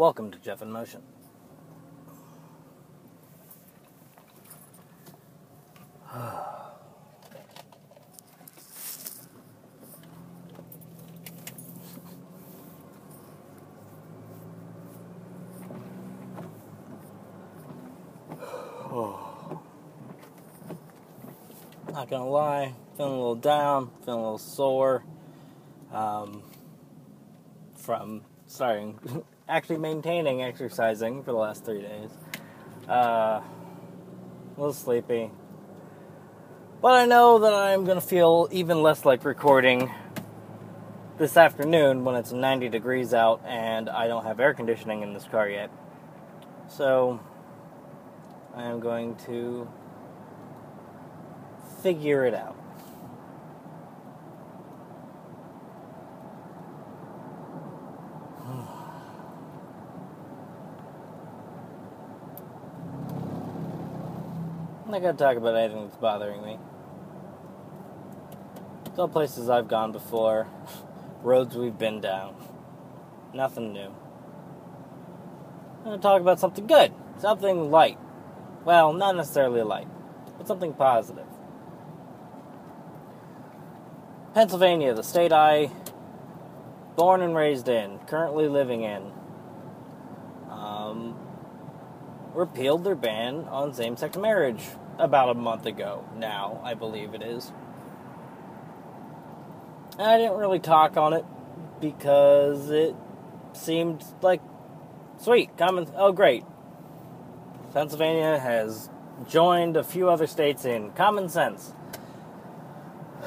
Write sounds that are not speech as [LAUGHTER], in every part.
Welcome to Jeff in Motion. [SIGHS] Not gonna lie, feeling a little down, feeling a little sore um, from starting, [LAUGHS] actually maintaining exercising for the last three days. Uh, a little sleepy. But I know that I'm gonna feel even less like recording this afternoon when it's 90 degrees out and I don't have air conditioning in this car yet. So, I am going to figure it out. I'm not gonna talk about anything that's bothering me. It's all places I've gone before, [LAUGHS] roads we've been down. Nothing new. I'm gonna talk about something good, something light. Well, not necessarily light, but something positive. Pennsylvania, the state I born and raised in, currently living in, um, repealed their ban on same-sex marriage about a month ago. Now, I believe it is. And I didn't really talk on it because it seemed like sweet, common. Oh, great! Pennsylvania has joined a few other states in common sense. [SIGHS]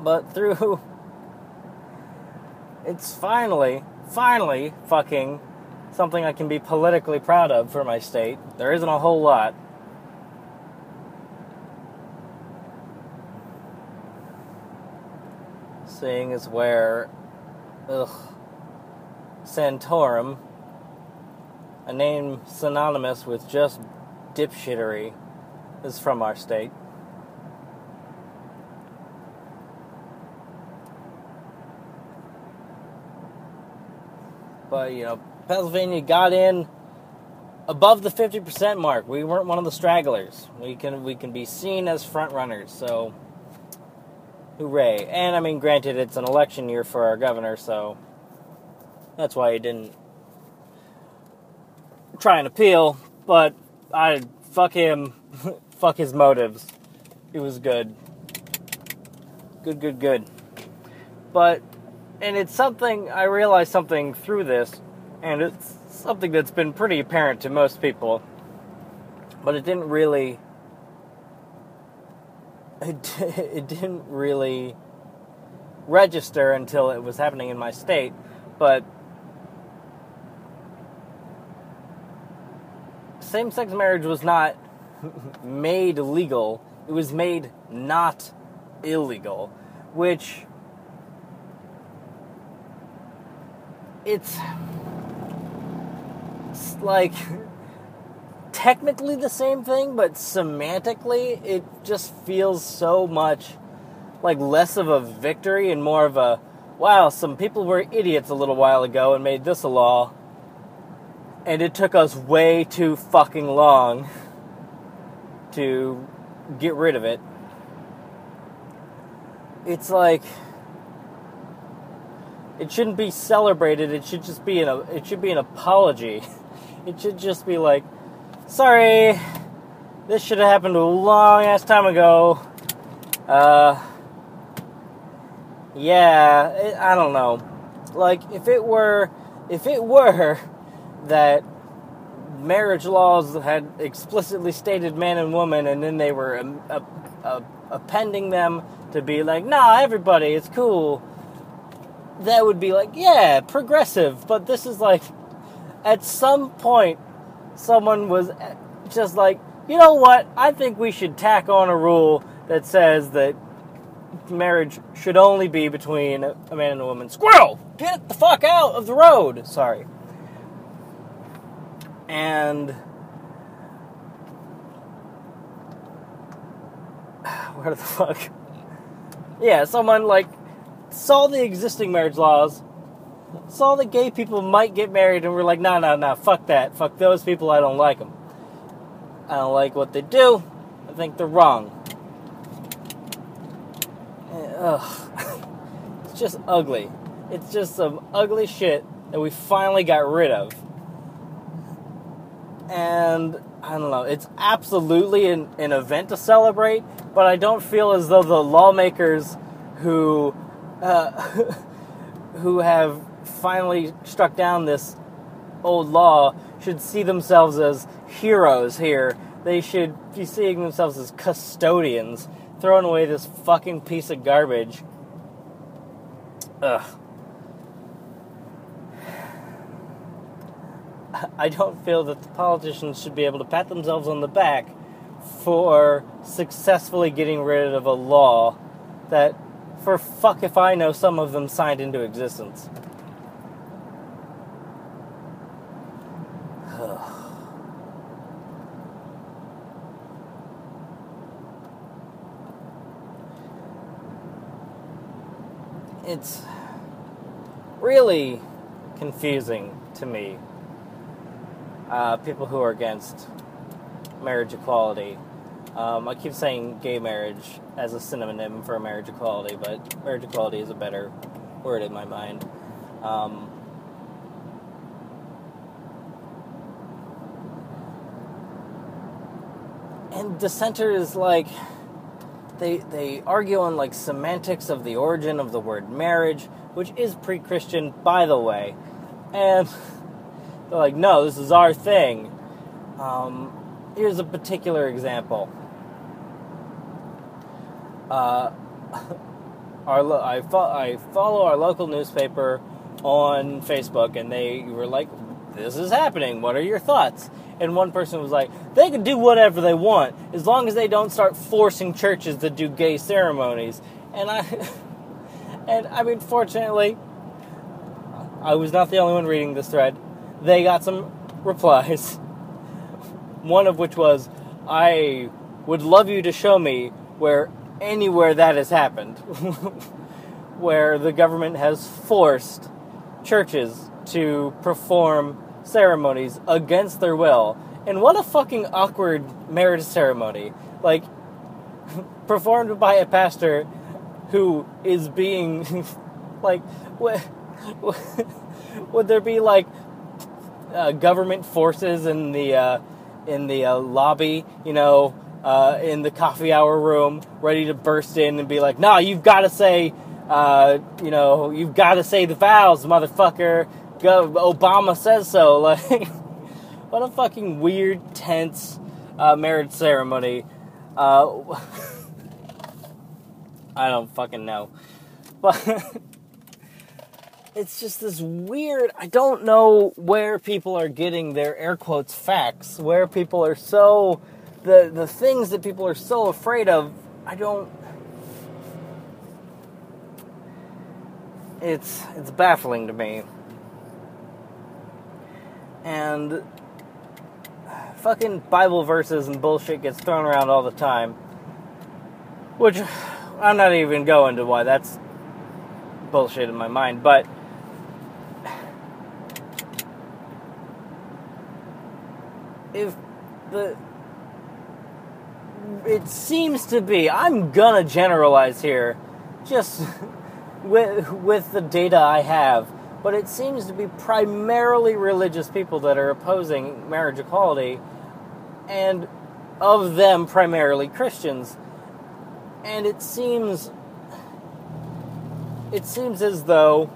but through [LAUGHS] it's finally finally fucking something I can be politically proud of for my state. There isn't a whole lot. Seeing as where ugh Santorum, a name synonymous with just dipshittery, is from our state. But you know, Pennsylvania got in above the 50% mark. We weren't one of the stragglers. We can we can be seen as front runners. So hooray. And I mean granted it's an election year for our governor, so that's why he didn't try and appeal, but I fuck him, [LAUGHS] fuck his motives. It was good. Good, good, good. But and it's something I realized something through this, and it's something that's been pretty apparent to most people, but it didn't really. [LAUGHS] It, it didn't really register until it was happening in my state, but same sex marriage was not [LAUGHS] made legal, it was made not illegal, which it's, it's like technically the same thing, but semantically it just feels so much like less of a victory and more of a wow, some people were idiots a little while ago and made this a law. And it took us way too fucking long to get rid of it. It's like it shouldn't be celebrated. It should just be an it should be an apology. [LAUGHS] It should just be like, sorry, this should have happened a long ass time ago. Uh, yeah, it, I don't know. Like if it were, if it were that marriage laws had explicitly stated man and woman, and then they were um, appending them to be like, nah, everybody, it's cool that would be like, yeah, progressive. But this is like, at some point, someone was uh, just like, you know what? I think we should tack on a rule that says that marriage should only be between a man and a woman. Squirrel! Get the fuck out of the road! Sorry. And. [SIGHS] Where the fuck? Yeah, someone like saw the existing marriage laws saw the gay people might get married, and we're like, no, no, no, fuck that, fuck those people. I don't like them. I don't like what they do. I think they're wrong. Ugh. [LAUGHS] it's just ugly. It's just some ugly shit that we finally got rid of. And I don't know, it's absolutely an, an event to celebrate, but I don't feel as though the lawmakers who uh, [LAUGHS] who have finally struck down this old law should see themselves as heroes here. They should be seeing themselves as custodians, throwing away this fucking piece of garbage. Ugh. I don't feel that the politicians should be able to pat themselves on the back for successfully getting rid of a law that, for fuck if I know, some of them signed into existence. It's really confusing to me. Uh, people who are against marriage equality. Um, I keep saying gay marriage as a synonym for marriage equality, but marriage equality is a better word in my mind. Um, dissenters like they they argue on like semantics of the origin of the word marriage, which is pre-Christian, by the way, and [LAUGHS] they're like, no, this is our thing. Um, here's a particular example. Uh, [LAUGHS] our lo- I, fo- I follow our local newspaper on Facebook, and they were like, "This is happening. What are your thoughts?" And one person was like, they can do whatever they want as long as they don't start forcing churches to do gay ceremonies. And I, [LAUGHS] and I mean, fortunately, I was not the only one reading this thread. They got some replies. [LAUGHS] One of which was, I would love you to show me where anywhere that has happened, [LAUGHS] where the government has forced churches to perform ceremonies against their will. And what a fucking awkward marriage ceremony. Like, [LAUGHS] performed by a pastor who is being, [LAUGHS] like, would, [LAUGHS] would there be, like, uh, government forces in the, uh, in the uh, lobby, you know, uh, in the coffee hour room, ready to burst in and be like, "No, you've got to say, uh, you know, you've got to say the vows, motherfucker." Obama says so. [LAUGHS] Like, what a fucking weird, tense uh, marriage ceremony. Uh, [LAUGHS] I don't fucking know. But [LAUGHS] it's just this weird. I don't know where people are getting their air quotes facts, where people are so. The, the things that people are so afraid of, I don't. It's it's baffling to me and fucking Bible verses and bullshit gets thrown around all the time. Which I'm not even going to why that's bullshit in my mind, but if the it seems to be I'm gonna generalize here just [LAUGHS] with with the data I have but it seems to be primarily religious people that are opposing marriage equality, and of them, primarily Christians. And it seems. It seems as though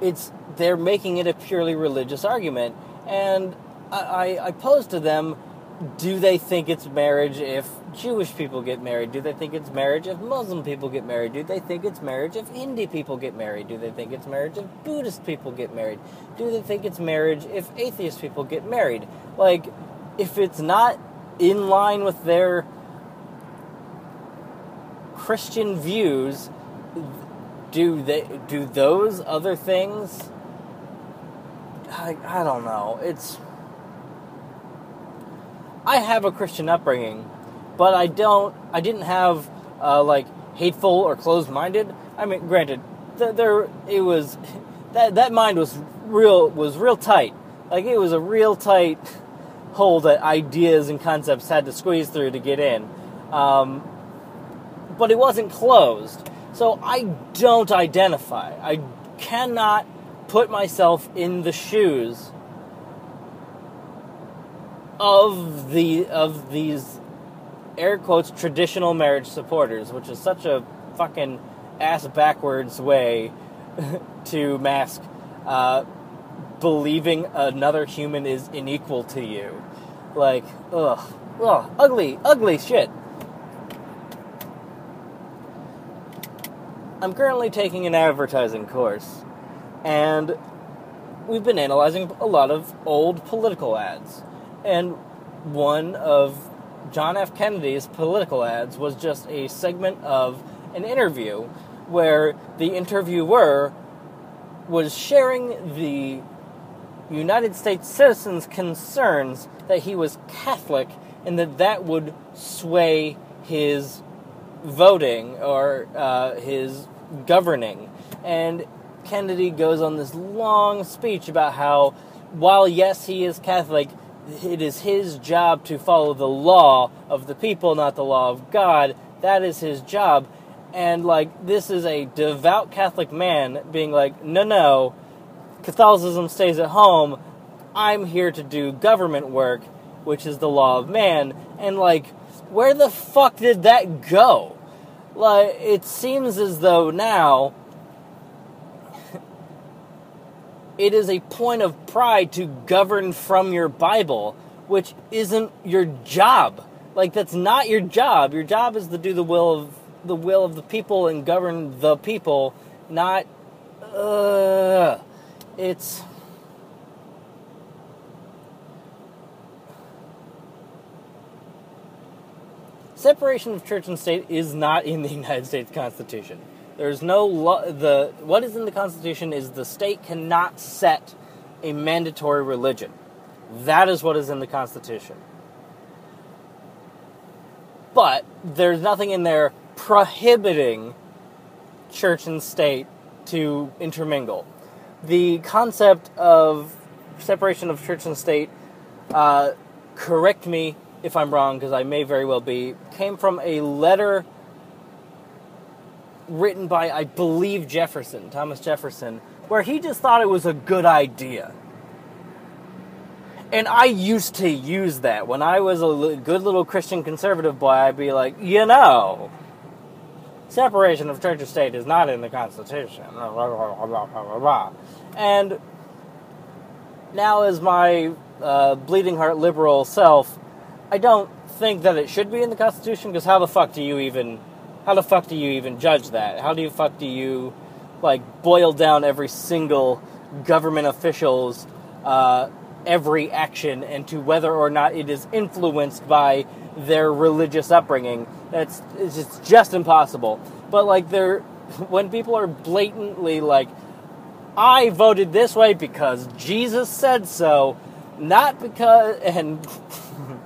it's they're making it a purely religious argument, and I, I, I pose to them do they think it's marriage if Jewish people get married? Do they think it's marriage if Muslim people get married? Do they think it's marriage if Hindi people get married? Do they think it's marriage if Buddhist people get married? Do they think it's marriage if atheist people get married? Like, if it's not in line with their Christian views, do they do those other things? I, I don't know. It's I have a Christian upbringing, but I don't. I didn't have uh, like hateful or closed-minded. I mean, granted, th- there it was [LAUGHS] that that mind was real was real tight. Like it was a real tight [LAUGHS] hole that ideas and concepts had to squeeze through to get in. Um, but it wasn't closed. So I don't identify. I cannot put myself in the shoes of the of these air quotes traditional marriage supporters, which is such a fucking ass backwards way [LAUGHS] to mask uh, believing another human is unequal to you. Like, ugh, ugh, ugly, ugly shit. I'm currently taking an advertising course, and we've been analyzing a lot of old political ads. And one of John F. Kennedy's political ads was just a segment of an interview where the interviewer was sharing the United States citizens' concerns that he was Catholic and that that would sway his voting or uh, his governing. And Kennedy goes on this long speech about how, while yes, he is Catholic, it is his job to follow the law of the people, not the law of God. That is his job. And, like, this is a devout Catholic man being like, no, no, Catholicism stays at home. I'm here to do government work, which is the law of man. And, like, where the fuck did that go? Like, it seems as though now it is a point of pride to govern from your Bible, which isn't your job. Like that's not your job. Your job is to do the will of the will of the people and govern the people, not uh it's Separation of church and state is not in the [LAUGHS] United States Constitution. There's no lo- the what is in the Constitution is the state cannot set a mandatory religion. That is what is in the Constitution. But there's nothing in there prohibiting church and state to intermingle. The concept of separation of church and state, uh, correct me if I'm wrong, because I may very well be, came from a letter written by, I believe, Jefferson, Thomas Jefferson, where he just thought it was a good idea. And I used to use that. When I was a good little Christian conservative boy, I'd be like, you know, separation of church and state is not in the Constitution. And now, as my uh, bleeding heart liberal self, I don't think that it should be in the Constitution because how the fuck do you even how the fuck do you even judge that? How do you fuck do you like boil down every single government official's uh, every action into whether or not it is influenced by their religious upbringing? That's it's just, just impossible. But like they're [LAUGHS] when people are blatantly like, I voted this way because Jesus said so, not because [LAUGHS] and [LAUGHS]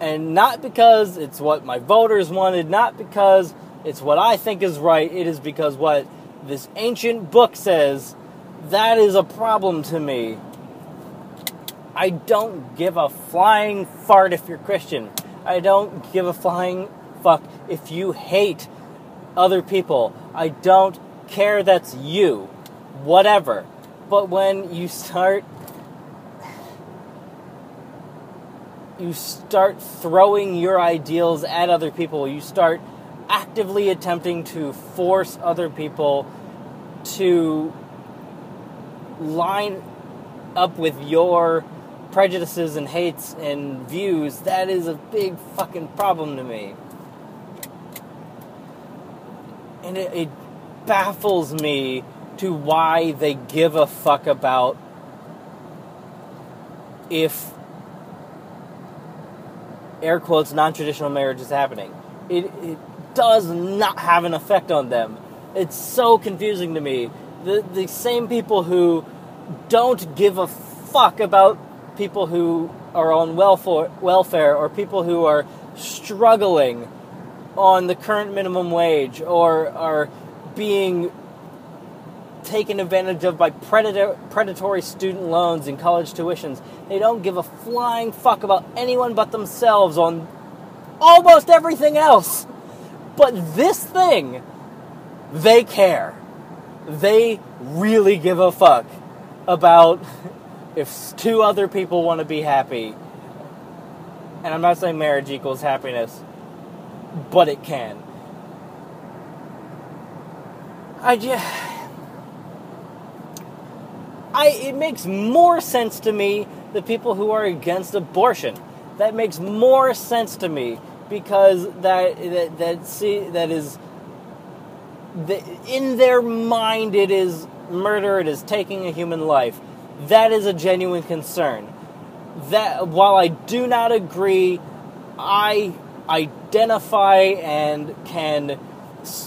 and not because it's what my voters wanted, not because it's what I think is right, it is because what this ancient book says. That is a problem to me. I don't give a flying fart if you're Christian. I don't give a flying fuck if you hate other people. I don't care that's you. Whatever. But when you start you start throwing your ideals at other people. You start actively attempting to force other people to line up with your prejudices and hates and views. That is a big fucking problem to me. And it, it baffles me to why they give a fuck about if air quotes non-traditional marriage is happening. It, it does not have an effect on them. It's so confusing to me. The the same people who don't give a fuck about people who are on welfare welfare or people who are struggling on the current minimum wage or are being taken advantage of by predator, predatory student loans and college tuitions. They don't give a flying fuck about anyone but themselves on almost everything else. But this thing, they care. They really give a fuck about [LAUGHS] if two other people want to be happy. And I'm not saying marriage equals happiness, but it can. I just. [SIGHS] I, it makes more sense to me the people who are against abortion. That makes more sense to me because that that that see that is the, in their mind it is murder. It is taking a human life. That is a genuine concern. That while I do not agree, I identify and can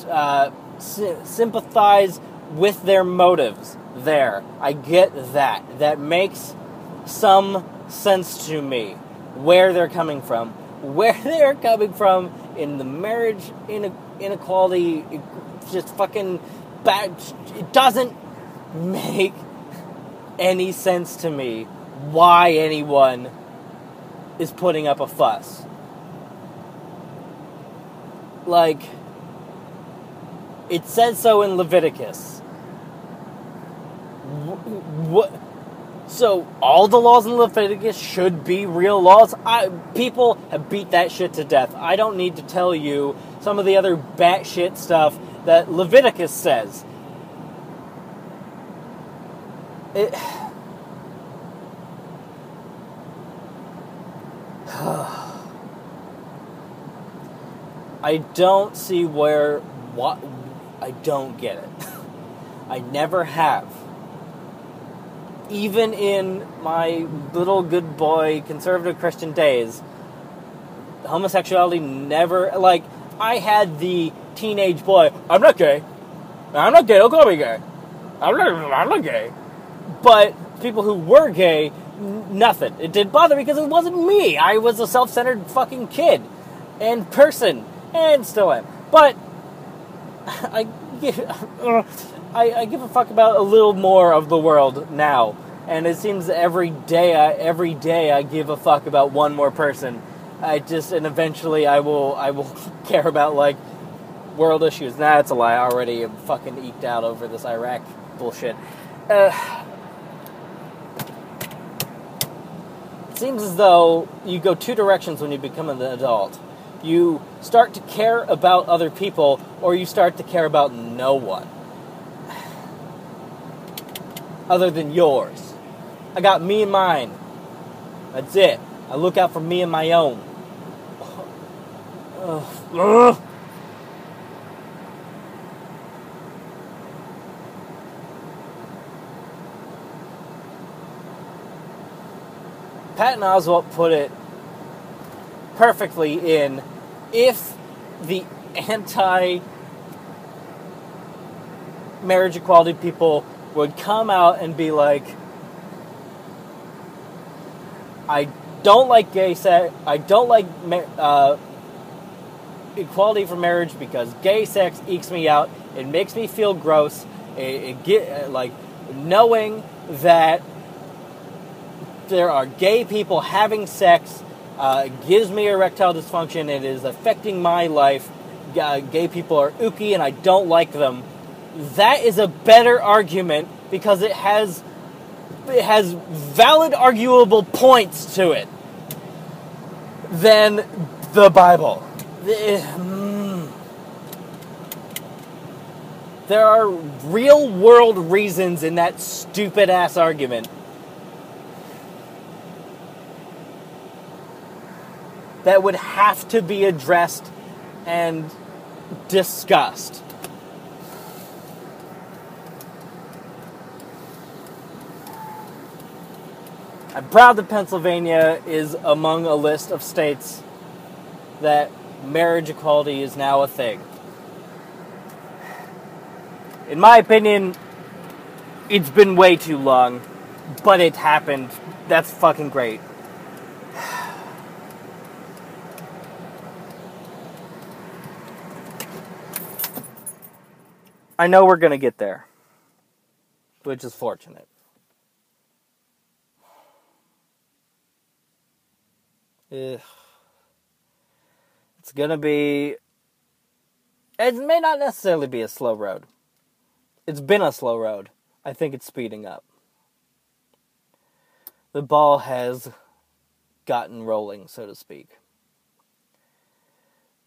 uh, sympathize with their motives there. I get that. That makes some sense to me where they're coming from. Where [LAUGHS] they're coming from in the marriage inequality, just fucking bad. It doesn't make any sense to me why anyone is putting up a fuss. Like, it says so in Leviticus. What? So all the laws in Leviticus should be real laws. I, people have beat that shit to death. I don't need to tell you some of the other batshit stuff that Leviticus says. It. [SIGHS] I don't see where what I don't get it. [LAUGHS] I never have. Even in my little good boy conservative Christian days, homosexuality never like I had the teenage boy. I'm not gay. I'm not gay. Don't call me gay. I'm not. I'm not gay. But people who were gay, nothing. It didn't bother me because it wasn't me. I was a self-centered fucking kid and person, and still am. But [LAUGHS] I give, [LAUGHS] uh, I, I give a fuck about a little more of the world now, and it seems every day, I, every day I give a fuck about one more person. I just and eventually I will I will [LAUGHS] care about like world issues. Nah, it's a lie. I already am fucking eked out over this Iraq bullshit. Uh, it seems as though you go two directions when you become an adult you start to care about other people or you start to care about no one other than yours. I got me and mine. That's it. I look out for me and my own. Ugh. Patton Oswalt put it perfectly in if the anti marriage equality people would come out and be like, I don't like gay sex, I don't like uh, equality for marriage because gay sex ekes me out. It makes me feel gross. It, it get like knowing that there are gay people having sex uh, gives me erectile dysfunction. It is affecting my life. Uh, gay people are ooky and I don't like them. That is a better argument because it has it has valid arguable points to it than the Bible. Hmm. There are real world reasons in that stupid ass argument that would have to be addressed and discussed. I'm proud that Pennsylvania is among a list of states that marriage equality is now a thing. In my opinion, it's been way too long, but it happened. That's fucking great. I know we're going to get there, which is fortunate. It's going to be. It may not necessarily be a slow road. It's been a slow road. I think it's speeding up. The ball has gotten rolling, so to speak.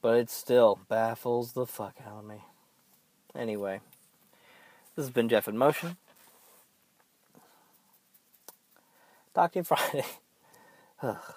But it still baffles the fuck out of me. Anyway, this has been Jeff in Motion. Talk to you [LAUGHS] Friday.